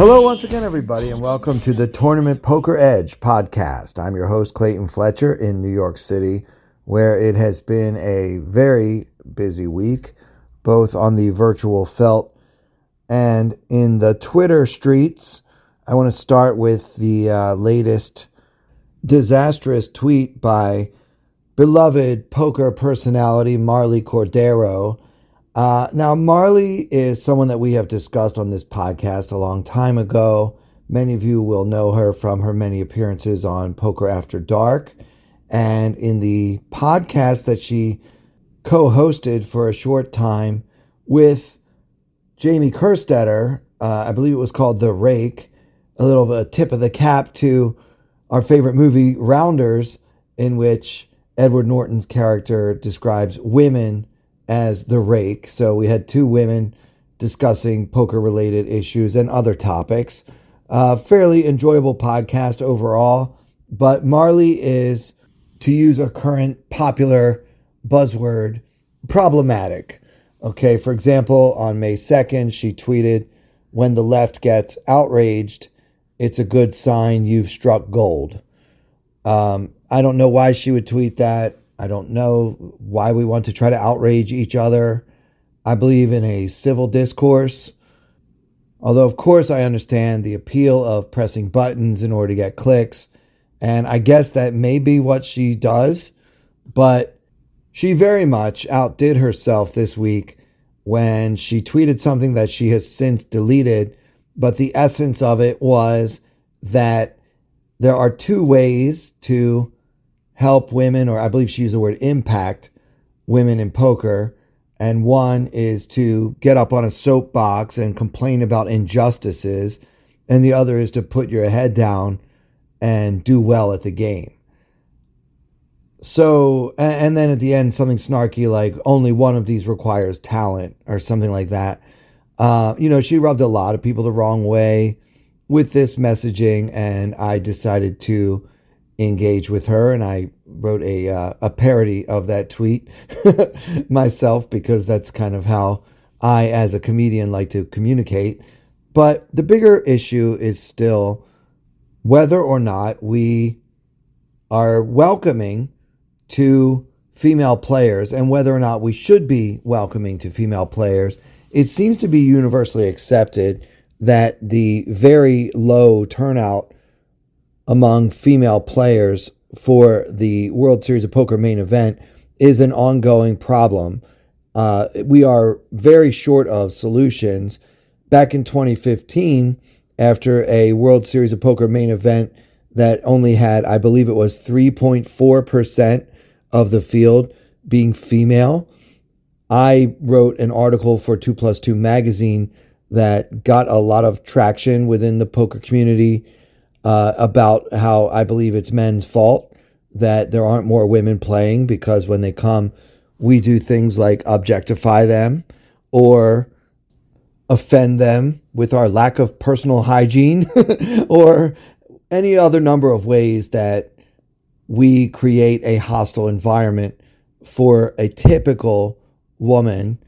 Hello, once again, everybody, and welcome to the Tournament Poker Edge podcast. I'm your host, Clayton Fletcher, in New York City, where it has been a very busy week, both on the virtual felt and in the Twitter streets. I want to start with the uh, latest disastrous tweet by beloved poker personality Marle Cordeiro uh, now, Marle is someone that we have discussed on this podcast a long time ago. Many of you will know her from her many appearances on Poker After Dark and in the podcast that she co hosted for a short time with Jamie Kerstetter. Uh, I believe it was called The Rake, a little of a tip of the cap to our favorite movie, Rounders, in which Edward Norton's character describes women as the rake. So we had two women discussing poker related issues and other topics. Uh, fairly enjoyable podcast overall. But Marle is, to use a current popular buzzword, problematic. Okay, for example, on May 2nd, she tweeted, When the left gets outraged, it's a good sign you've struck gold. Um, I don't know why she would tweet that. I don't know why we want to try to outrage each other. I believe in a civil discourse. Although, of course, I understand the appeal of pressing buttons in order to get clicks. And I guess that may be what she does. But she very much outdid herself this week when she tweeted something that she has since deleted. But the essence of it was that there are two ways to help women, or I believe she used the word impact women in poker. And one is to get up on a soapbox and complain about injustices. And the other is to put your head down and do well at the game. So, and then at the end, something snarky like only one of these requires talent or something like that. Uh, you know, she rubbed a lot of people the wrong way with this messaging, and I decided to engage with her, and I wrote a uh, a parody of that tweet myself because that's kind of how I, as a comedian, like to communicate. But the bigger issue is still whether or not we are welcoming to female players and whether or not we should be welcoming to female players. It seems to be universally accepted that the very low turnout among female players for the World Series of Poker main event is an ongoing problem. Uh, we are very short of solutions. Back in 2015, after a World Series of Poker main event that only had, I believe it was 3.4% of the field being female, I wrote an article for 2 Plus 2 magazine that got a lot of traction within the poker community uh, about how I believe it's men's fault that there aren't more women playing because when they come, we do things like objectify them or offend them with our lack of personal hygiene or any other number of ways that we create a hostile environment for a typical woman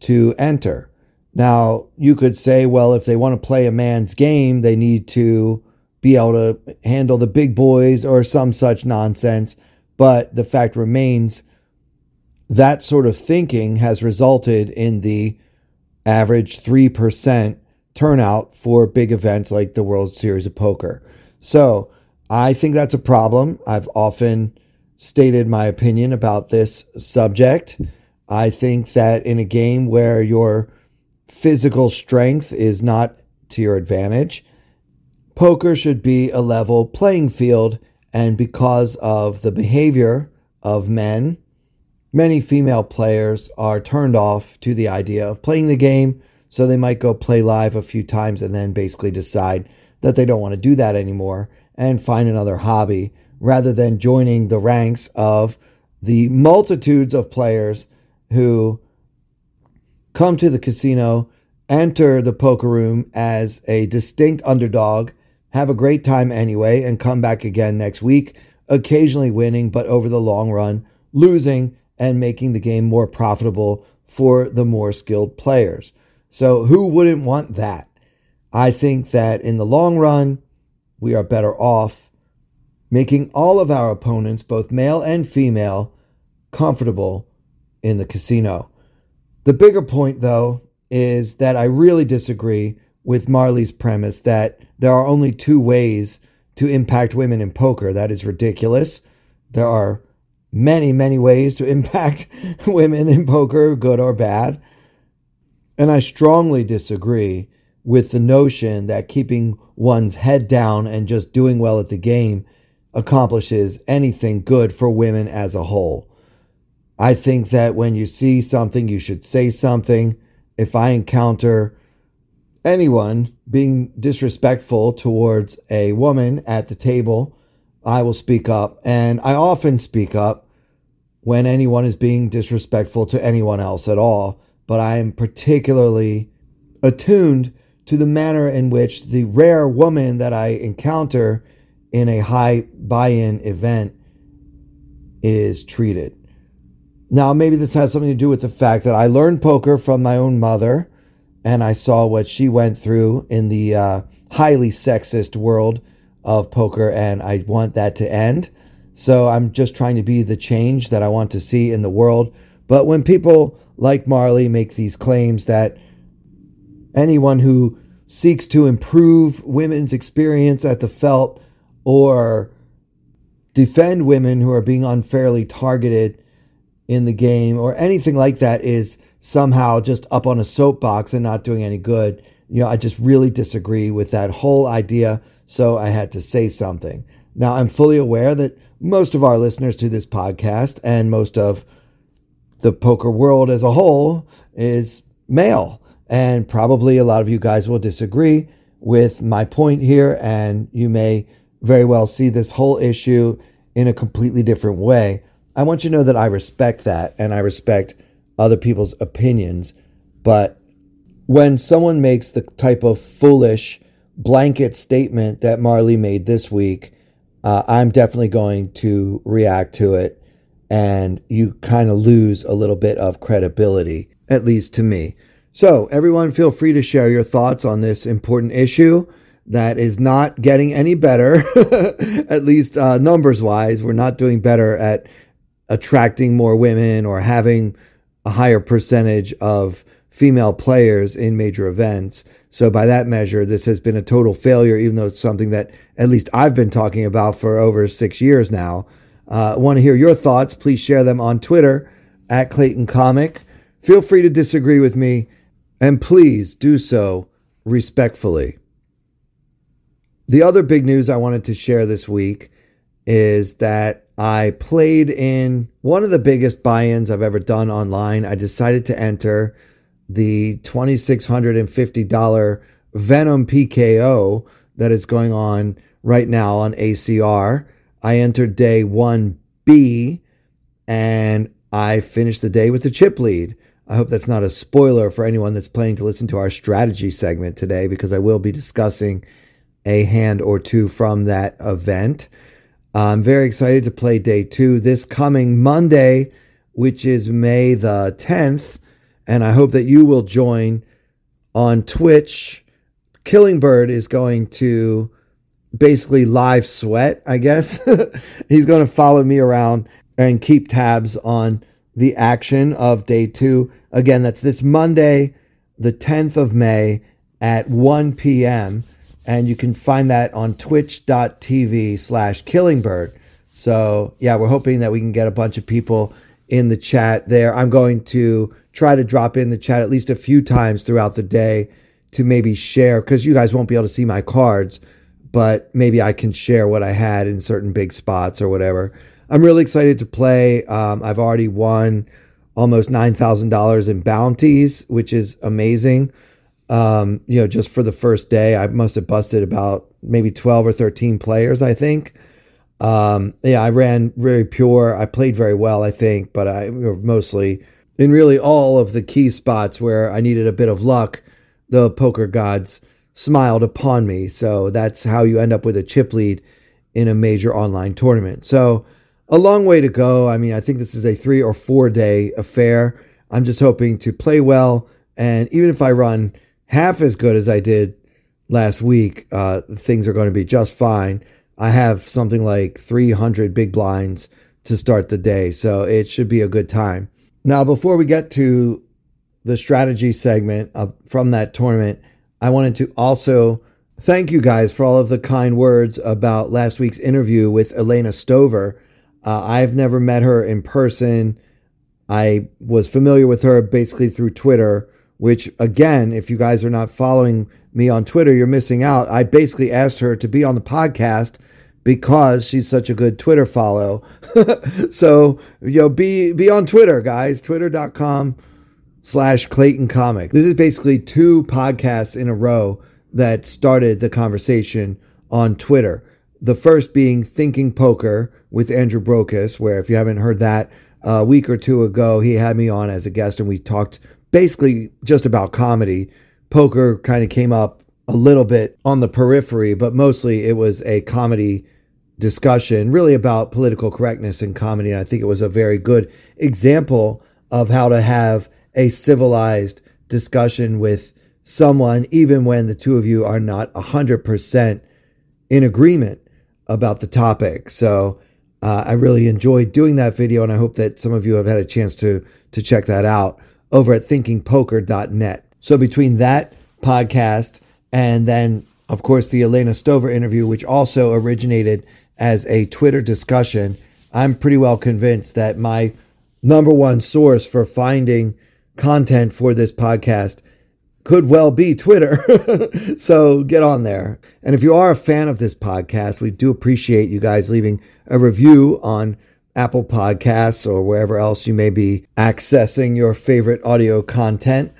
to enter. Now, you could say, well, if they want to play a man's game, they need to be able to handle the big boys or some such nonsense. But the fact remains that sort of thinking has resulted in the average 3% turnout for big events like the World Series of Poker. So I think that's a problem. I've often stated my opinion about this subject. I think that in a game where your physical strength is not to your advantage, poker should be a level playing field, and because of the behavior of men, many female players are turned off to the idea of playing the game, so they might go play live a few times and then basically decide that they don't want to do that anymore and find another hobby rather than joining the ranks of the multitudes of players who come to the casino, enter the poker room as a distinct underdog, have a great time anyway, and come back again next week, occasionally winning, but over the long run, losing and making the game more profitable for the more skilled players. So, who wouldn't want that? I think that in the long run, we are better off making all of our opponents, both male and female, comfortable in the casino. The bigger point, though, is that I really disagree with Marle's premise that there are only two ways to impact women in poker. That is ridiculous. There are many, many ways to impact women in poker, good or bad. And I strongly disagree with the notion that keeping one's head down and just doing well at the game accomplishes anything good for women as a whole. I think that when you see something, you should say something. If I encounter anyone being disrespectful towards a woman at the table, I will speak up. And I often speak up when anyone is being disrespectful to anyone else at all. But I am particularly attuned to the manner in which the rare woman that I encounter in a high buy in event is treated. Now, maybe this has something to do with the fact that I learned poker from my own mother and I saw what she went through in the uh, highly sexist world of poker, and I want that to end. So I'm just trying to be the change that I want to see in the world. But when people like Marle make these claims that anyone who seeks to improve women's experience at the felt or defend women who are being unfairly targeted in the game or anything like that is somehow just up on a soapbox and not doing any good. You know, I just really disagree with that whole idea. So I had to say something. Now, I'm fully aware that most of our listeners to this podcast and most of the poker world as a whole is male. And probably a lot of you guys will disagree with my point here, and you may very well see this whole issue in a completely different way. I want you to know that I respect that and I respect other people's opinions. But when someone makes the type of foolish blanket statement that Marle made this week, uh, I'm definitely going to react to it. And you kind of lose a little bit of credibility, at least to me. So, everyone, feel free to share your thoughts on this important issue that is not getting any better, at least uh, numbers wise. We're not doing better at attracting more women or having a higher percentage of female players in major events. So, by that measure, this has been a total failure, even though it's something that at least I've been talking about for over six years now. Uh, want to hear your thoughts? Please share them on Twitter at Clayton Comic. Feel free to disagree with me and please do so respectfully. The other big news I wanted to share this week is that I played in one of the biggest buy ins I've ever done online. I decided to enter the $2,650 Venom PKO that is going on right now on ACR. I entered day 1B and I finished the day with the chip lead. I hope that's not a spoiler for anyone that's planning to listen to our strategy segment today because I will be discussing a hand or two from that event. I'm very excited to play day two this coming Monday, which is May the 10th. And I hope that you will join on Twitch. Killing Bird is going to basically live sweat, I guess. He's going to follow me around and keep tabs on the action of day two. Again, that's this Monday, the 10th of May at 1 p.m. And you can find that on twitch.tv slash killingbird. So, yeah, we're hoping that we can get a bunch of people in the chat there. I'm going to try to drop in the chat at least a few times throughout the day to maybe share because you guys won't be able to see my cards, but maybe I can share what I had in certain big spots or whatever. I'm really excited to play. Um, I've already won almost $9,000 in bounties, which is amazing. Um, you know, just for the first day, I must have busted about maybe 12 or 13 players, I think. Um, yeah, I ran very pure. I played very well, I think, but I mostly in really all of the key spots where I needed a bit of luck, the poker gods smiled upon me. So that's how you end up with a chip lead in a major online tournament. So a long way to go. I mean, I think this is a three or four day affair. I'm just hoping to play well. And even if I run half as good as I did last week, uh, things are going to be just fine. I have something like 300 big blinds to start the day, so it should be a good time. Now, before we get to the strategy segment from that tournament, I wanted to also thank you guys for all of the kind words about last week's interview with Elena Stover. Uh, I've never met her in person. I was familiar with her basically through Twitter, which, again, if you guys are not following me on Twitter, you're missing out. I basically asked her to be on the podcast because she's such a good Twitter follow. so, you know, be be on Twitter, guys. Twitter.com slash Clayton Comic. This is basically two podcasts in a row that started the conversation on Twitter. The first being Thinking Poker with Andrew Brokos, where if you haven't heard that, a week or two ago, he had me on as a guest and we talked basically just about comedy. Poker kind of came up a little bit on the periphery, but mostly it was a comedy discussion really about political correctness in comedy. And I think it was a very good example of how to have a civilized discussion with someone, even when the two of you are not 100% in agreement about the topic. So uh, I really enjoyed doing that video, and I hope that some of you have had a chance to, to check that out over at thinkingpoker.net. So between that podcast and then, of course, the Elena Stover interview, which also originated as a Twitter discussion, I'm pretty well convinced that my number one source for finding content for this podcast could well be Twitter. so get on there. And if you are a fan of this podcast, we do appreciate you guys leaving a review on Apple Podcasts or wherever else you may be accessing your favorite audio content.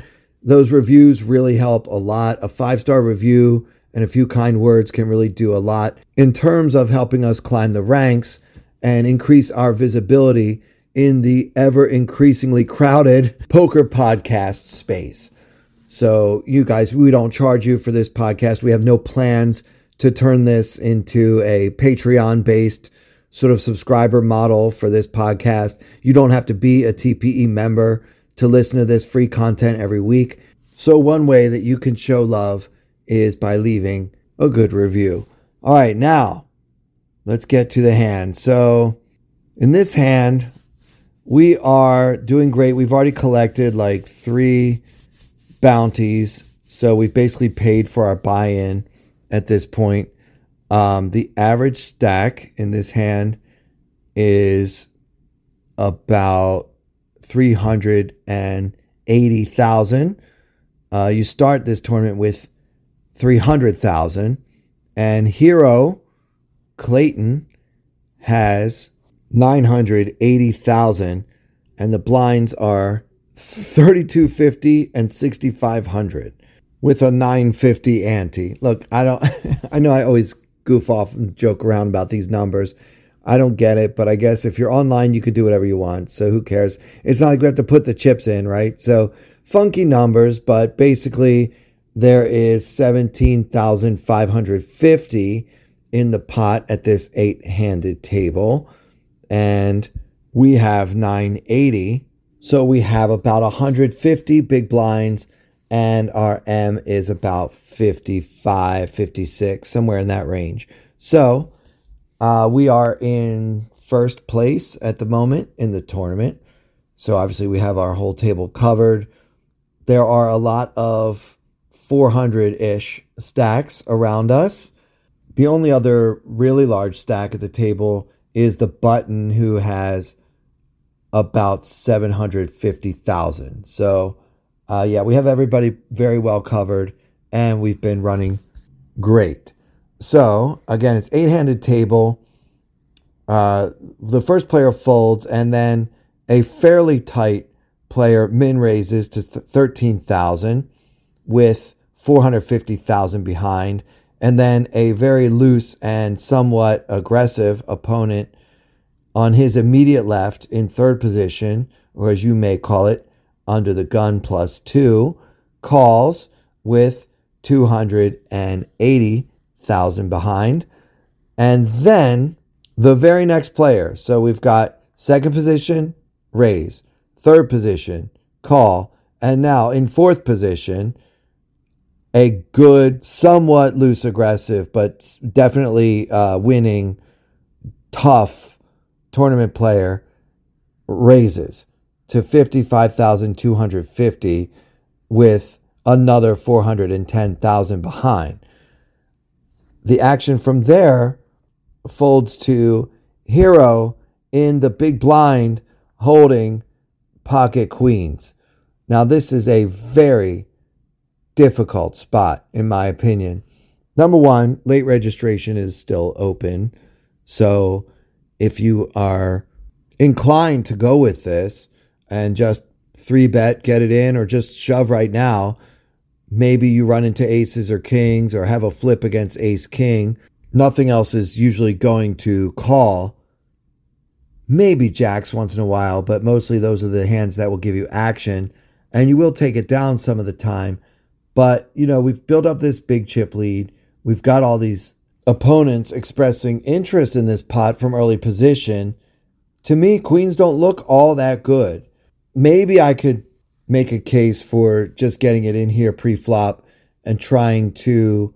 Those reviews really help a lot. A five star review and a few kind words can really do a lot in terms of helping us climb the ranks and increase our visibility in the ever increasingly crowded poker podcast space. So, you guys, we don't charge you for this podcast. We have no plans to turn this into a Patreon based sort of subscriber model for this podcast. You don't have to be a TPE member to listen to this free content every week. So, one way that you can show love is by leaving a good review. All right, now let's get to the hand. So, in this hand, we are doing great. We've already collected like three bounties. So, we've basically paid for our buy in at this point. Um, the average stack in this hand is about 380,000. Uh, you start this tournament with 300,000 and Hero Clayton has 980,000 and the blinds are 3250 and 6500 with a 950 ante. Look, I don't I know I always goof off and joke around about these numbers. I don't get it, but I guess if you're online, you can do whatever you want. So who cares? It's not like we have to put the chips in, right? So funky numbers, but basically there is 17,550 in the pot at this eight handed table. And we have 980. So we have about 150 big blinds, and our M is about 55, 56, somewhere in that range. So uh, we are in first place at the moment in the tournament. So obviously we have our whole table covered. There are a lot of 400 ish stacks around us. The only other really large stack at the table is the button who has about 750,000. So, uh, yeah, we have everybody very well covered and we've been running great. So, again, it's eight handed table. Uh, the first player folds and then a fairly tight player min raises to th- 13,000 with 450,000 behind. and then a very loose and somewhat aggressive opponent on his immediate left in third position, or as you may call it, under the gun plus two, calls with 280,000 behind. And then the very next player. So we've got second position, raise, third position, call, and now in fourth position, a good, somewhat loose aggressive, but definitely uh, winning, tough tournament player raises to 55,250 with another 410,000 behind. The action from there folds to Hero in the big blind holding pocket queens. Now, this is a very difficult spot, in my opinion. Number one, late registration is still open. So if you are inclined to go with this and just three bet, get it in, or just shove right now, maybe you run into aces or kings or have a flip against ace king. Nothing else is usually going to call. Maybe jacks once in a while, but mostly those are the hands that will give you action. And you will take it down some of the time. But, you know, we've built up this big chip lead. We've got all these opponents expressing interest in this pot from early position, to me, queens don't look all that good. Maybe I could make a case for just getting it in here pre flop and trying to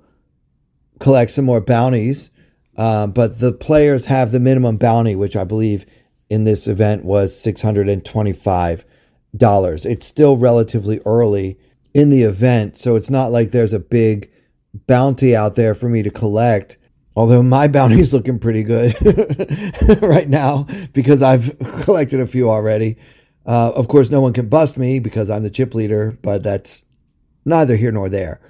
collect some more bounties. Uh, but the players have the minimum bounty, which I believe in this event was $625. It's still relatively early in the event, so it's not like there's a big bounty out there for me to collect. Although my bounty's looking pretty good right now because I've collected a few already. Uh, of course, no one can bust me because I'm the chip leader, but that's neither here nor there.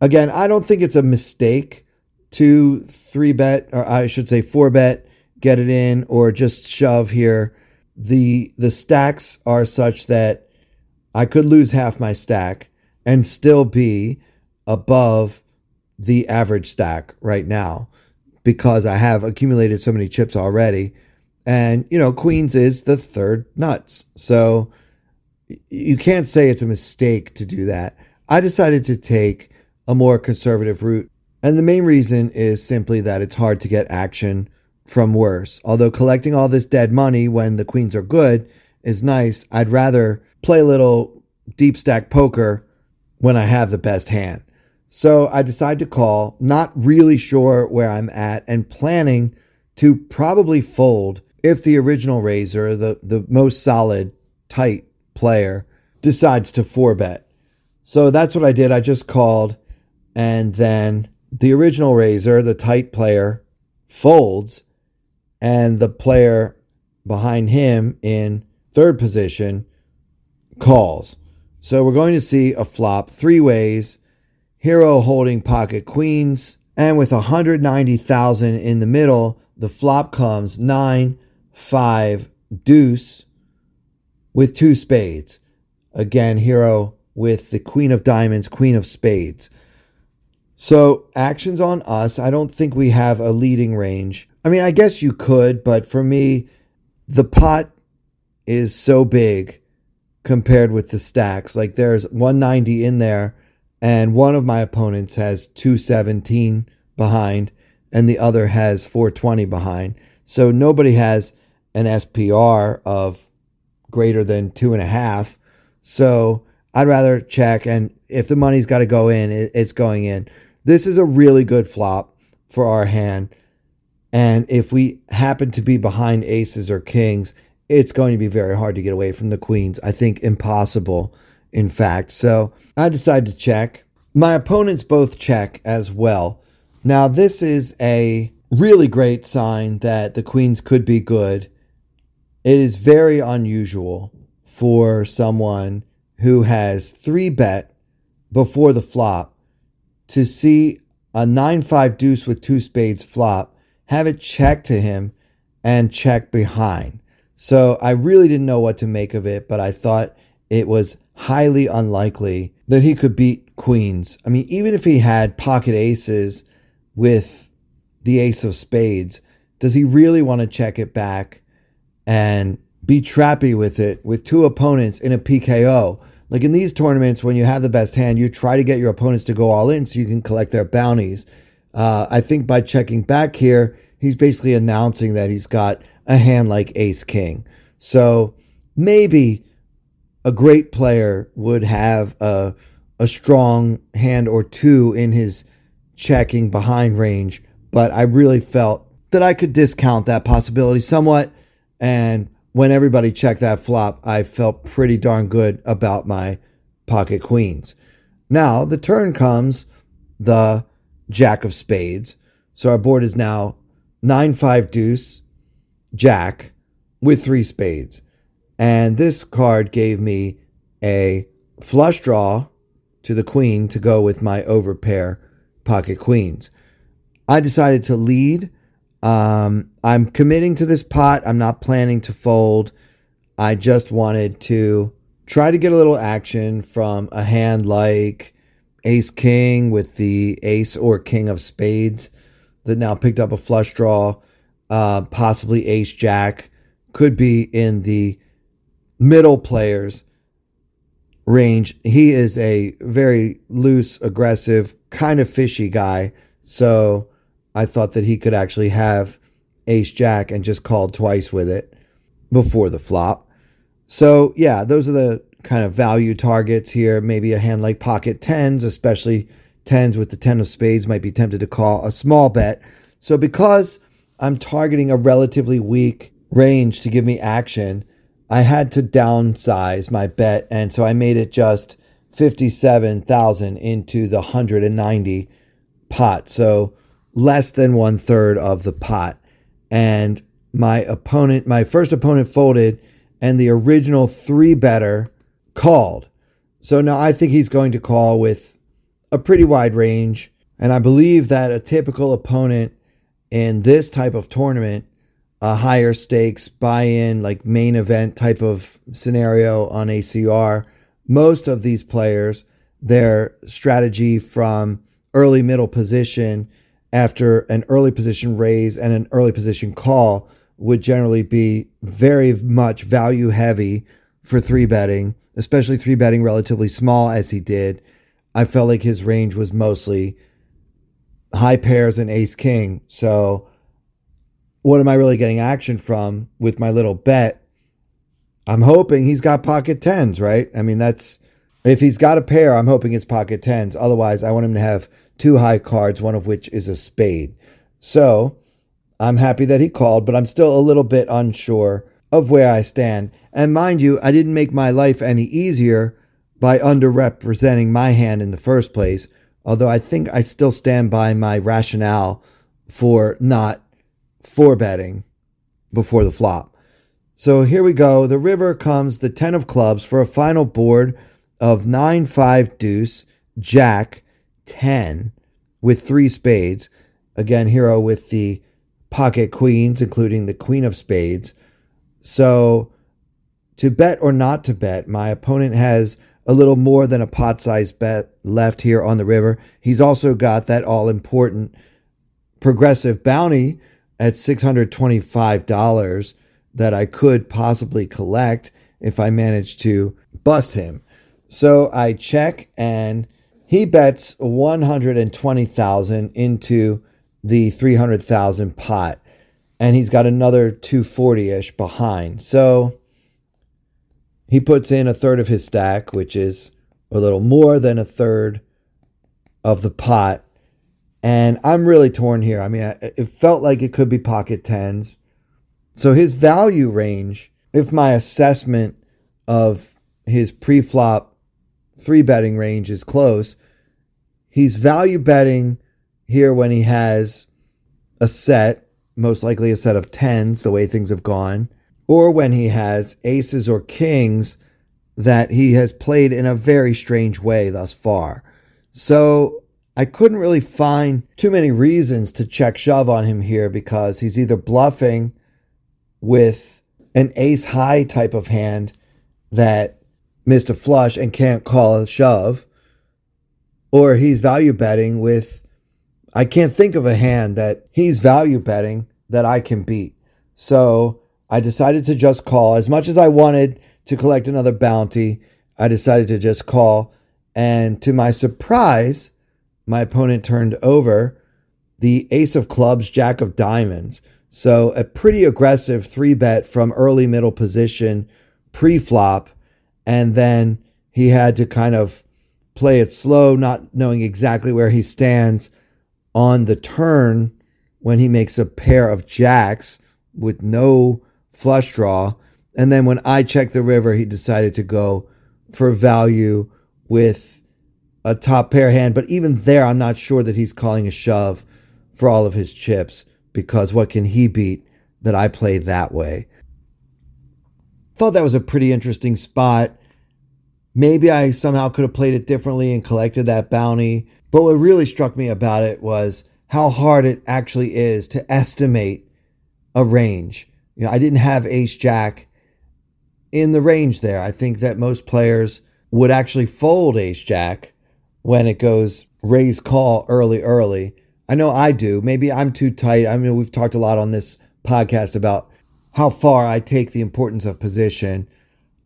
Again, I don't think it's a mistake to three bet, or I should say four bet, get it in, or just shove here. The the stacks are such that I could lose half my stack and still be above the average stack right now because I have accumulated so many chips already. And, you know, Queens is the third nuts. So you can't say it's a mistake to do that. I decided to take a more conservative route. And the main reason is simply that it's hard to get action from worse. Although collecting all this dead money when the queens are good is nice, I'd rather play a little deep stack poker when I have the best hand. So I decide to call, not really sure where I'm at, and planning to probably fold if the original raiser, the, the most solid, tight player, decides to four bet. So that's what I did. I just called, and then the original raiser, the tight player, folds, and the player behind him in third position calls. So we're going to see a flop three ways Hero holding pocket queens. And with 190,000 in the middle, the flop comes 9, 5, deuce with two spades. Again, Hero with the queen of diamonds, queen of spades. So, actions on us. I don't think we have a leading range. I mean, I guess you could, but for me, the pot is so big compared with the stacks. Like there's 190 in there and one of my opponents has 217 behind and the other has 420 behind. So nobody has an SPR of greater than two and a half. So I'd rather check. And if the money's got to go in, it's going in. This is a really good flop for our hand. And if we happen to be behind aces or kings, it's going to be very hard to get away from the queens. I think impossible in fact. So I decide to check. My opponents both check as well. Now, this is a really great sign that the queens could be good. It is very unusual for someone who has three bet before the flop to see a 9 5 deuce with two spades flop, have it check to him, and check behind. So I really didn't know what to make of it, but I thought it was highly unlikely that he could beat queens. I mean, even if he had pocket aces with the ace of spades, does he really want to check it back and be trappy with it with two opponents in a PKO? Like in these tournaments, when you have the best hand, you try to get your opponents to go all in so you can collect their bounties. Uh, I think by checking back here, he's basically announcing that he's got a hand like ace king. So maybe a great player would have a, a strong hand or two in his checking behind range, but I really felt that I could discount that possibility somewhat. And when everybody checked that flop, I felt pretty darn good about my pocket queens. Now the turn comes the jack of spades. So our board is now 9 5 deuce, jack with three spades. And this card gave me a flush draw to the queen to go with my overpair pocket queens. I decided to lead um, I'm committing to this pot. I'm not planning to fold. I just wanted to try to get a little action from a hand like ace king with the ace or king of spades that now picked up a flush draw, uh, possibly ace jack, could be in the middle players range. He is a very loose, aggressive, kind of fishy guy. So I thought that he could actually have ace jack and just called twice with it before the flop. So, yeah, those are the kind of value targets here. Maybe a hand like pocket tens, especially tens with the 10 of spades, might be tempted to call a small bet. So, because I'm targeting a relatively weak range to give me action, I had to downsize my bet. And so I made it just 57,000 into the 190 pot. So, less than one third of the pot. And my opponent, my first opponent folded, and the original three better called. So now I think he's going to call with a pretty wide range. And I believe that a typical opponent in this type of tournament, a higher stakes buy in, like main event type of scenario on ACR, most of these players, their strategy from early middle position after an early position raise and an early position call would generally be very much value heavy for three betting, especially three betting relatively small as he did. I felt like his range was mostly high pairs and ace king. So, what am I really getting action from with my little bet? I'm hoping he's got pocket tens, right? I mean, that's if he's got a pair, I'm hoping it's pocket tens. Otherwise, I want him to have two high cards, one of which is a spade. So I'm happy that he called, but I'm still a little bit unsure of where I stand. And mind you, I didn't make my life any easier by underrepresenting my hand in the first place, although I think I still stand by my rationale for not four betting before the flop. So here we go. The river comes the 10 of clubs for a final board of 9 5 deuce, jack, 10 with three spades. Again, hero with the pocket queens, including the queen of spades. So, to bet or not to bet, my opponent has a little more than a pot sized bet left here on the river. He's also got that all important progressive bounty at $625 that I could possibly collect if I manage to bust him. So I check and he bets 120,000 into the 300,000 pot and he's got another 240ish behind. So he puts in a third of his stack, which is a little more than a third of the pot. And I'm really torn here. I mean, it felt like it could be pocket tens. So his value range, if my assessment of his pre-flop three betting range is close, He's value betting here when he has a set, most likely a set of tens, the way things have gone, or when he has aces or kings that he has played in a very strange way thus far. So I couldn't really find too many reasons to check shove on him here because he's either bluffing with an ace high type of hand that missed a flush and can't call a shove, or he's value betting with I can't think of a hand that he's value betting that I can beat. So I decided to just call. As much as I wanted to collect another bounty, I decided to just call. And to my surprise, my opponent turned over the ace of clubs, jack of diamonds. So a pretty aggressive three bet from early middle position pre flop. And then he had to kind of play it slow, not knowing exactly where he stands on the turn when he makes a pair of jacks with no flush draw. And then when I checked the river, he decided to go for value with a top pair hand. But even there, I'm not sure that he's calling a shove for all of his chips because what can he beat that I play that way? Thought that was a pretty interesting spot. Maybe I somehow could have played it differently and collected that bounty. But what really struck me about it was how hard it actually is to estimate a range. You know, I didn't have ace jack in the range there. I think that most players would actually fold ace jack when it goes raise call early, early. I know I do. Maybe I'm too tight. I mean, we've talked a lot on this podcast about how far I take the importance of position.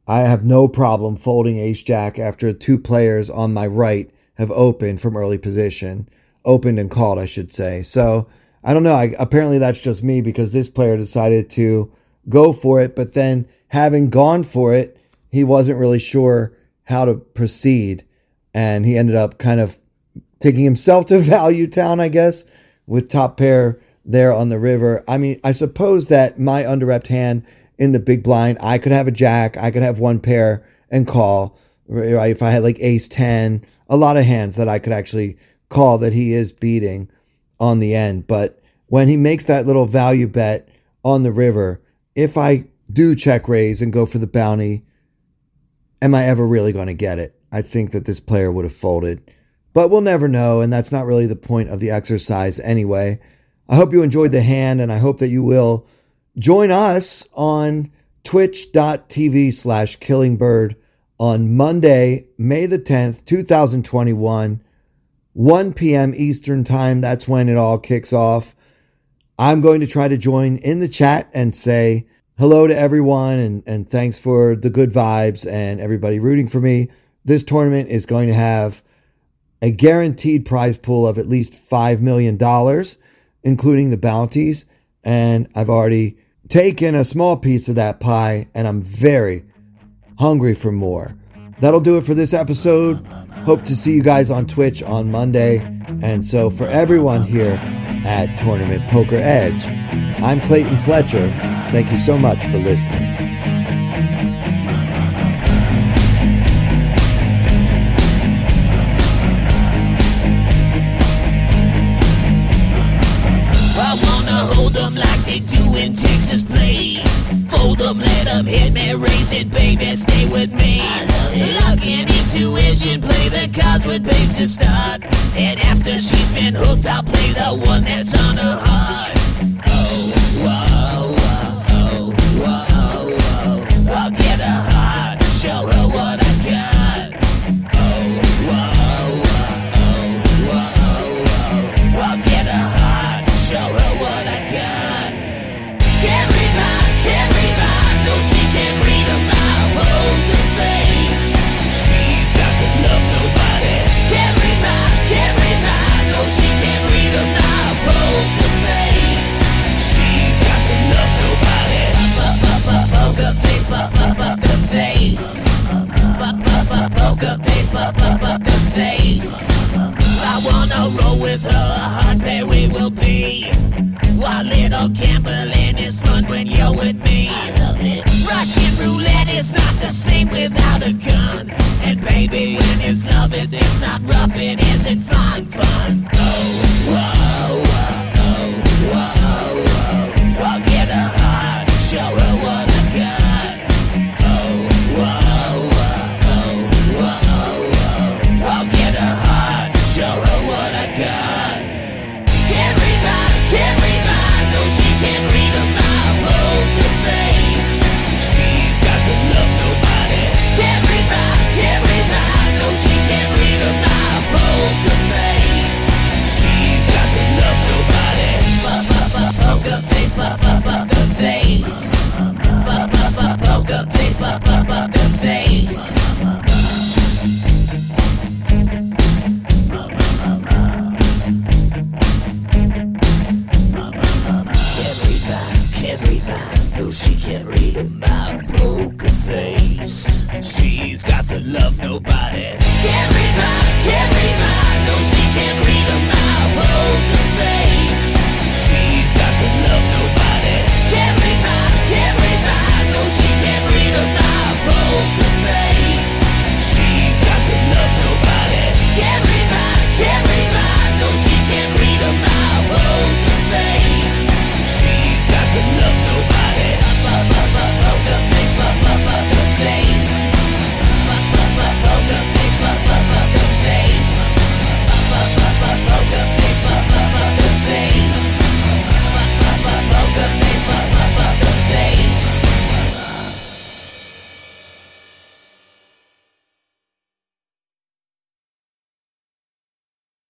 I have no problem folding ace jack after two players on my right have opened from early position, opened and called, I should say. So I don't know. I, apparently, that's just me because this player decided to go for it, but then having gone for it, he wasn't really sure how to proceed. And he ended up kind of taking himself to value town, I guess, with top pair there on the river. I mean, I suppose that my underrepped hand in the big blind, I could have a jack, I could have one pair and call. Right? If I had like ace 10, a lot of hands that I could actually call that he is beating on the end. But when he makes that little value bet on the river, if I do check raise and go for the bounty, am I ever really going to get it? I think that this player would have folded. But we'll never know, and that's not really the point of the exercise anyway. I hope you enjoyed the hand, and I hope that you will join us on twitch.tv slash killingbird on Monday, May the 10th, 2021, 1 p.m. Eastern Time. That's when it all kicks off. I'm going to try to join in the chat and say hello to everyone and, and thanks for the good vibes and everybody rooting for me. This tournament is going to have a guaranteed prize pool of at least $5 million including the bounties. And I've already taken a small piece of that pie, and I'm very hungry for more. That'll do it for this episode. Hope to see you guys on Twitch on Monday. And so, for everyone here at Tournament Poker Edge, I'm Clayton Fletcher. Thank you so much for listening. Texas, please. Fold them, let them hit me, raise it, baby, stay with me. Luck and intuition, play the cards with babes to start. And after she's been hooked, I'll play the one that's on her heart. Face, poker face. I wanna roll with her, hard pair we will be. While little gambling is fun when you're with me. Russian roulette is not the same without a gun. And baby, when it's love, it, it's not rough, it isn't fun.